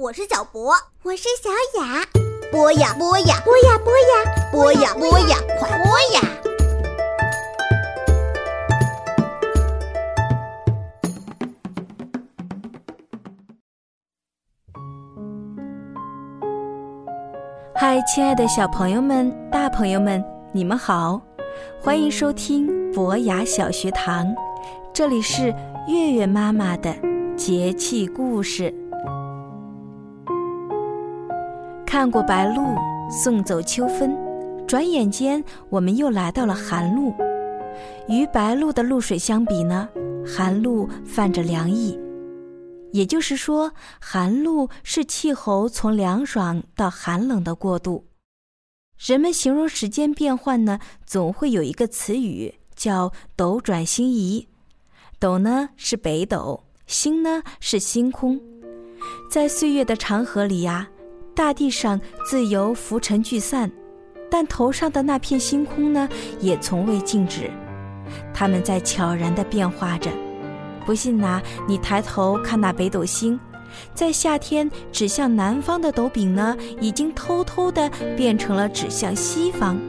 我是小博，我是小雅。播呀播呀，播呀播呀，播呀播呀，快播呀！嗨，亲爱的小朋友们、大朋友们，你们好，欢迎收听博雅小学堂，这里是月月妈妈的节气故事。看过白露，送走秋分，转眼间我们又来到了寒露。与白露的露水相比呢，寒露泛着凉意，也就是说，寒露是气候从凉爽到寒冷的过渡。人们形容时间变换呢，总会有一个词语叫“斗转星移”。斗呢是北斗，星呢是星空，在岁月的长河里呀。大地上自由浮沉聚散，但头上的那片星空呢，也从未静止。它们在悄然地变化着。不信呐，你抬头看那北斗星，在夏天指向南方的斗柄呢，已经偷偷地变成了指向西方。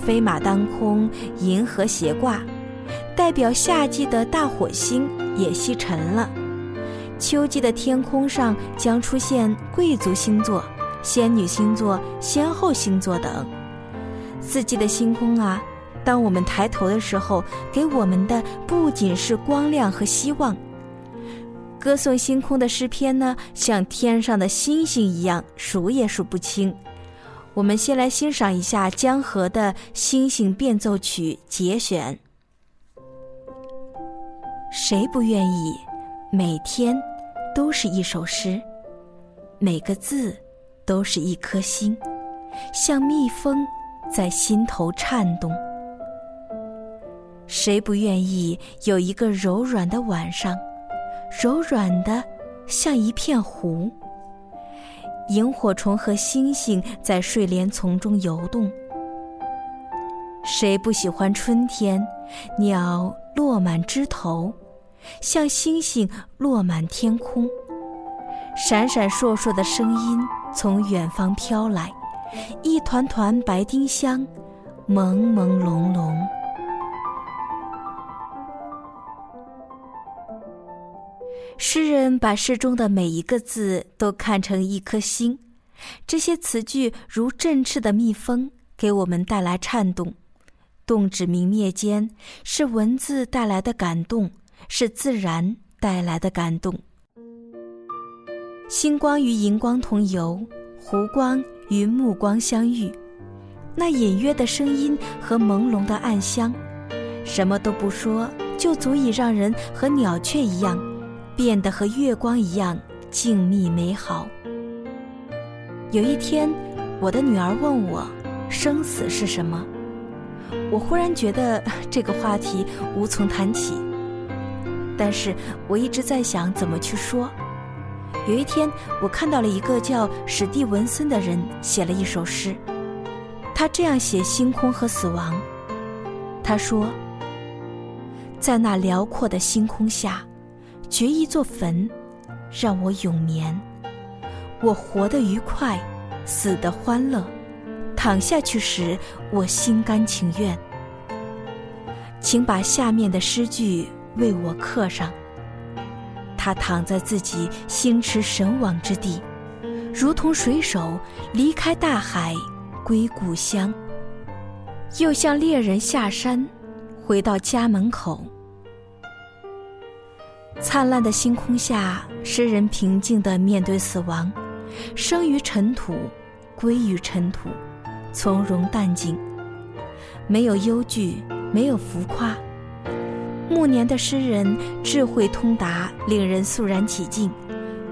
飞马当空，银河斜挂，代表夏季的大火星也西沉了。秋季的天空上将出现贵族星座、仙女星座、仙后星座等。四季的星空啊，当我们抬头的时候，给我们的不仅是光亮和希望。歌颂星空的诗篇呢，像天上的星星一样，数也数不清。我们先来欣赏一下江河的《星星变奏曲》节选。谁不愿意每天？都是一首诗，每个字都是一颗心，像蜜蜂在心头颤动。谁不愿意有一个柔软的晚上，柔软的像一片湖？萤火虫和星星在睡莲丛中游动。谁不喜欢春天，鸟落满枝头？像星星落满天空，闪闪烁烁的声音从远方飘来，一团团白丁香，朦朦胧胧。诗人把诗中的每一个字都看成一颗星，这些词句如振翅的蜜蜂，给我们带来颤动。动止明灭间，是文字带来的感动。是自然带来的感动。星光与荧光同游，湖光与目光相遇，那隐约的声音和朦胧的暗香，什么都不说，就足以让人和鸟雀一样，变得和月光一样静谧美好。有一天，我的女儿问我：“生死是什么？”我忽然觉得这个话题无从谈起。但是我一直在想怎么去说。有一天，我看到了一个叫史蒂文森的人写了一首诗，他这样写星空和死亡。他说：“在那辽阔的星空下，掘一座坟，让我永眠。我活得愉快，死得欢乐。躺下去时，我心甘情愿。请把下面的诗句。”为我刻上。他躺在自己心驰神往之地，如同水手离开大海归故乡，又像猎人下山回到家门口。灿烂的星空下，诗人平静地面对死亡，生于尘土，归于尘土，从容淡静，没有忧惧，没有浮夸。暮年的诗人智慧通达，令人肃然起敬。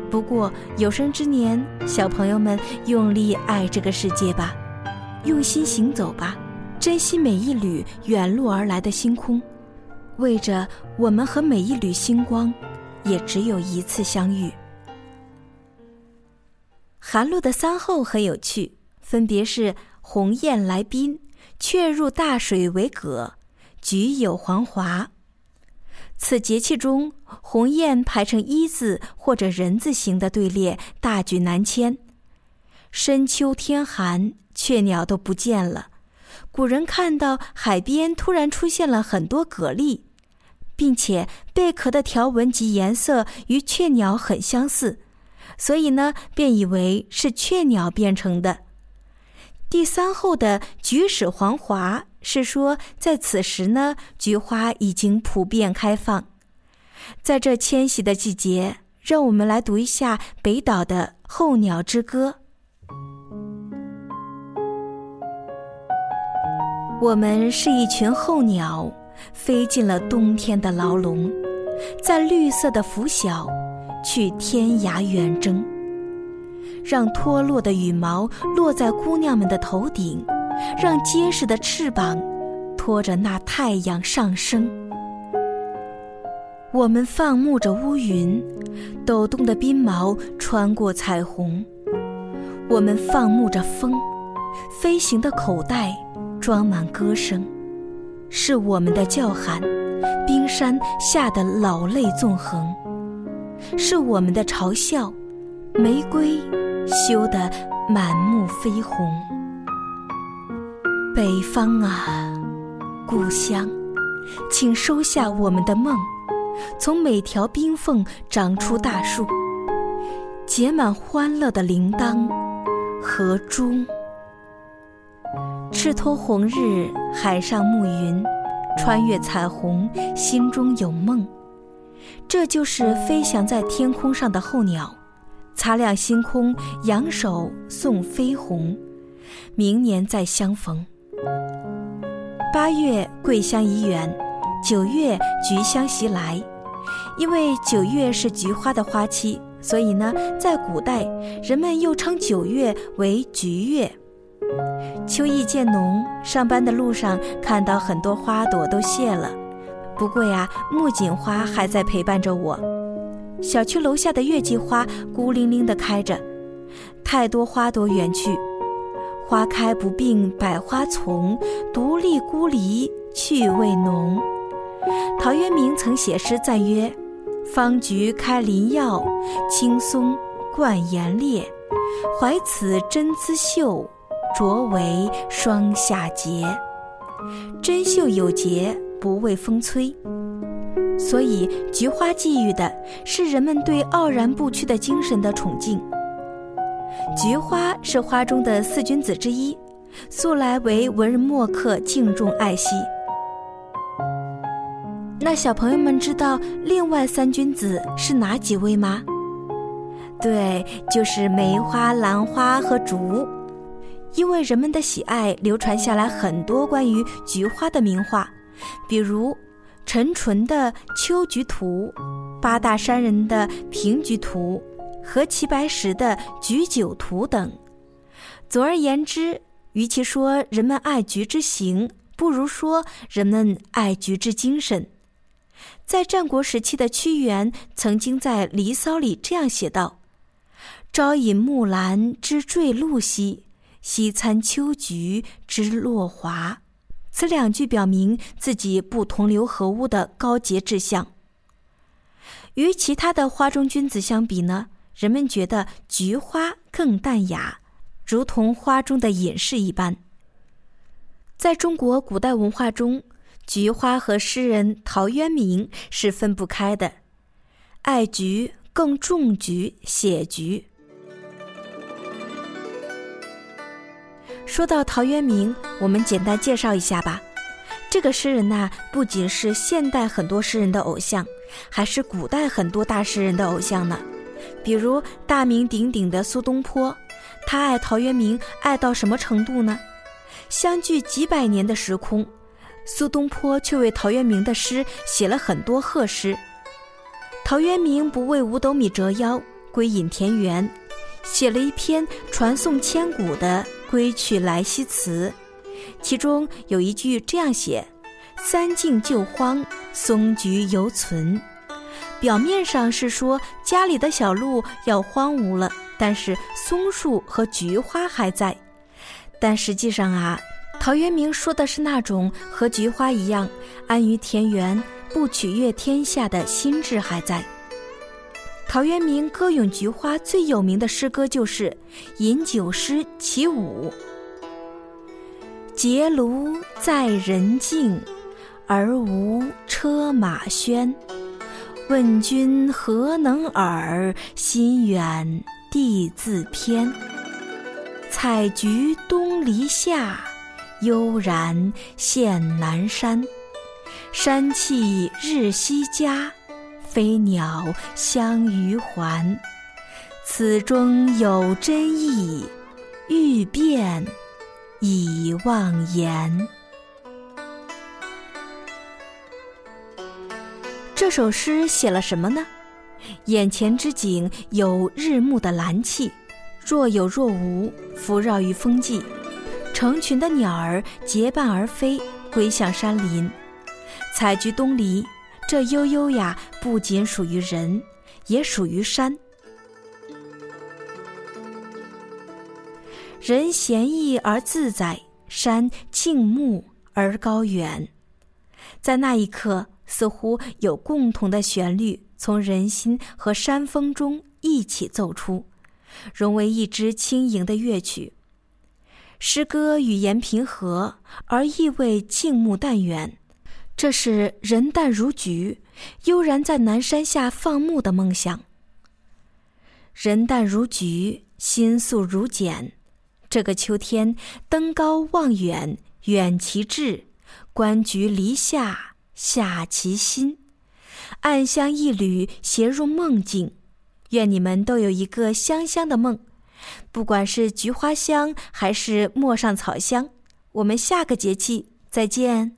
不过有生之年，小朋友们用力爱这个世界吧，用心行走吧，珍惜每一缕远路而来的星空，为着我们和每一缕星光，也只有一次相遇。寒露的三候很有趣，分别是鸿雁来宾、雀入大水为蛤、菊有黄华。此节气中，鸿雁排成一字或者人字形的队列，大举南迁。深秋天寒，雀鸟都不见了。古人看到海边突然出现了很多蛤蜊，并且贝壳的条纹及颜色与雀鸟很相似，所以呢，便以为是雀鸟变成的。第三后的“菊始黄华”是说，在此时呢，菊花已经普遍开放。在这迁徙的季节，让我们来读一下北岛的《候鸟之歌》。我们是一群候鸟，飞进了冬天的牢笼，在绿色的拂晓，去天涯远征。让脱落的羽毛落在姑娘们的头顶，让结实的翅膀托着那太阳上升。我们放牧着乌云，抖动的鬓毛穿过彩虹。我们放牧着风，飞行的口袋。装满歌声，是我们的叫喊；冰山下的老泪纵横，是我们的嘲笑；玫瑰羞得满目绯红。北方啊，故乡，请收下我们的梦，从每条冰缝长出大树，结满欢乐的铃铛和钟。赤脱红日，海上暮云，穿越彩虹，心中有梦。这就是飞翔在天空上的候鸟，擦亮星空，扬手送飞鸿。明年再相逢。八月桂香怡远，九月菊香袭来。因为九月是菊花的花期，所以呢，在古代人们又称九月为菊月。秋意渐浓，上班的路上看到很多花朵都谢了，不过呀，木槿花还在陪伴着我。小区楼下的月季花孤零零地开着，太多花朵远去。花开不并百花丛，独立孤篱趣味浓。陶渊明曾写诗赞曰：“芳菊开林涧，青松冠岩裂，怀此真姿秀。”着为霜夏节，真秀有节，不畏风吹。所以，菊花寄予的是人们对傲然不屈的精神的崇敬。菊花是花中的四君子之一，素来为文人墨客敬重爱惜。那小朋友们知道另外三君子是哪几位吗？对，就是梅花、兰花和竹。因为人们的喜爱，流传下来很多关于菊花的名画，比如陈淳的《秋菊图》，八大山人的《平菊图》，和齐白石的《菊酒图》等。总而言之，与其说人们爱菊之形，不如说人们爱菊之精神。在战国时期的屈原曾经在《离骚》里这样写道：“朝饮木兰之坠露兮。”西餐秋菊之落华，此两句表明自己不同流合污的高洁志向。与其他的花中君子相比呢，人们觉得菊花更淡雅，如同花中的隐士一般。在中国古代文化中，菊花和诗人陶渊明是分不开的，爱菊，更重菊，写菊。说到陶渊明，我们简单介绍一下吧。这个诗人呐，不仅是现代很多诗人的偶像，还是古代很多大诗人的偶像呢。比如大名鼎鼎的苏东坡，他爱陶渊明爱到什么程度呢？相距几百年的时空，苏东坡却为陶渊明的诗写了很多贺诗。陶渊明不为五斗米折腰，归隐田园，写了一篇传颂千古的。《归去来兮辞》，其中有一句这样写：“三径旧荒，松菊犹存。”表面上是说家里的小路要荒芜了，但是松树和菊花还在。但实际上啊，陶渊明说的是那种和菊花一样安于田园、不取悦天下的心智还在。陶渊明歌咏菊花最有名的诗歌就是《饮酒诗·其五》：“结庐在人境，而无车马喧。问君何能尔？心远地自偏。采菊东篱下，悠然见南山。山气日夕佳。”飞鸟相与还，此中有真意，欲辨已忘言。这首诗写了什么呢？眼前之景有日暮的蓝气，若有若无，浮绕于风际，成群的鸟儿结伴而飞，归向山林。采菊东篱。这悠悠呀，不仅属于人，也属于山。人闲逸而自在，山静穆而高远。在那一刻，似乎有共同的旋律从人心和山峰中一起奏出，融为一支轻盈的乐曲。诗歌语言平和，而意味静穆淡远。这是人淡如菊，悠然在南山下放牧的梦想。人淡如菊，心素如简。这个秋天，登高望远，远其志；观菊篱下，下其心。暗香一缕，携入梦境。愿你们都有一个香香的梦，不管是菊花香还是陌上草香。我们下个节气再见。